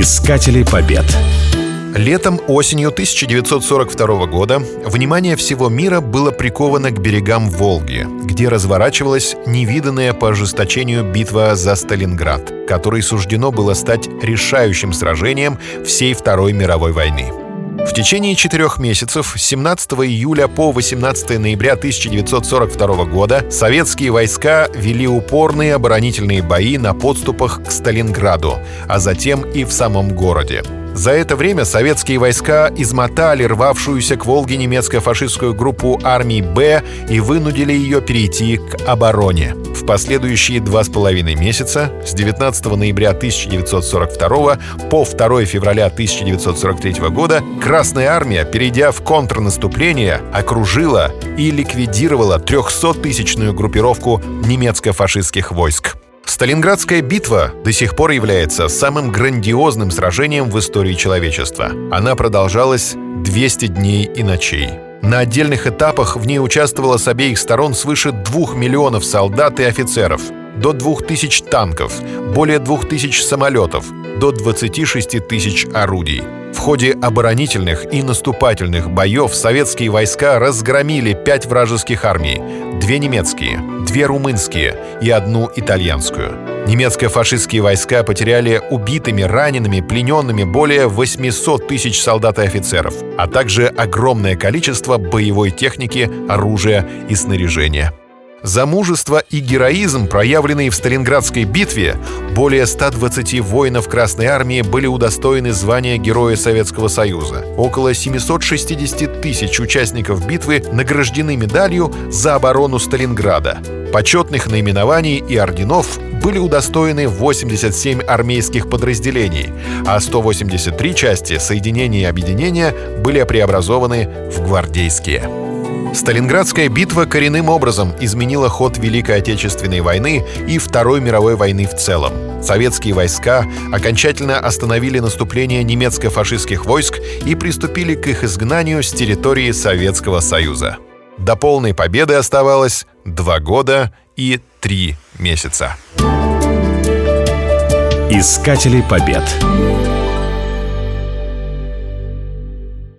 Искатели побед. Летом-осенью 1942 года внимание всего мира было приковано к берегам Волги, где разворачивалась невиданная по ожесточению битва за Сталинград, которой суждено было стать решающим сражением всей Второй мировой войны. В течение четырех месяцев, с 17 июля по 18 ноября 1942 года, советские войска вели упорные оборонительные бои на подступах к Сталинграду, а затем и в самом городе. За это время советские войска измотали рвавшуюся к Волге немецко-фашистскую группу армии «Б» и вынудили ее перейти к обороне. Последующие два с половиной месяца, с 19 ноября 1942 по 2 февраля 1943 года, Красная армия, перейдя в контрнаступление, окружила и ликвидировала 300-тысячную группировку немецко-фашистских войск. Сталинградская битва до сих пор является самым грандиозным сражением в истории человечества. Она продолжалась 200 дней и ночей. На отдельных этапах в ней участвовало с обеих сторон свыше 2 миллионов солдат и офицеров, до 2000 танков, более 2000 самолетов, до 26 тысяч орудий. В ходе оборонительных и наступательных боев советские войска разгромили пять вражеских армий, две немецкие, две румынские и одну итальянскую. Немецко-фашистские войска потеряли убитыми, ранеными, плененными более 800 тысяч солдат и офицеров, а также огромное количество боевой техники, оружия и снаряжения. За мужество и героизм, проявленные в Сталинградской битве, более 120 воинов Красной Армии были удостоены звания Героя Советского Союза. Около 760 тысяч участников битвы награждены медалью за оборону Сталинграда. Почетных наименований и орденов были удостоены 87 армейских подразделений, а 183 части соединения и объединения были преобразованы в гвардейские. Сталинградская битва коренным образом изменила ход Великой Отечественной войны и Второй мировой войны в целом. Советские войска окончательно остановили наступление немецко-фашистских войск и приступили к их изгнанию с территории Советского Союза. До полной победы оставалось два года и три месяца. Искатели побед.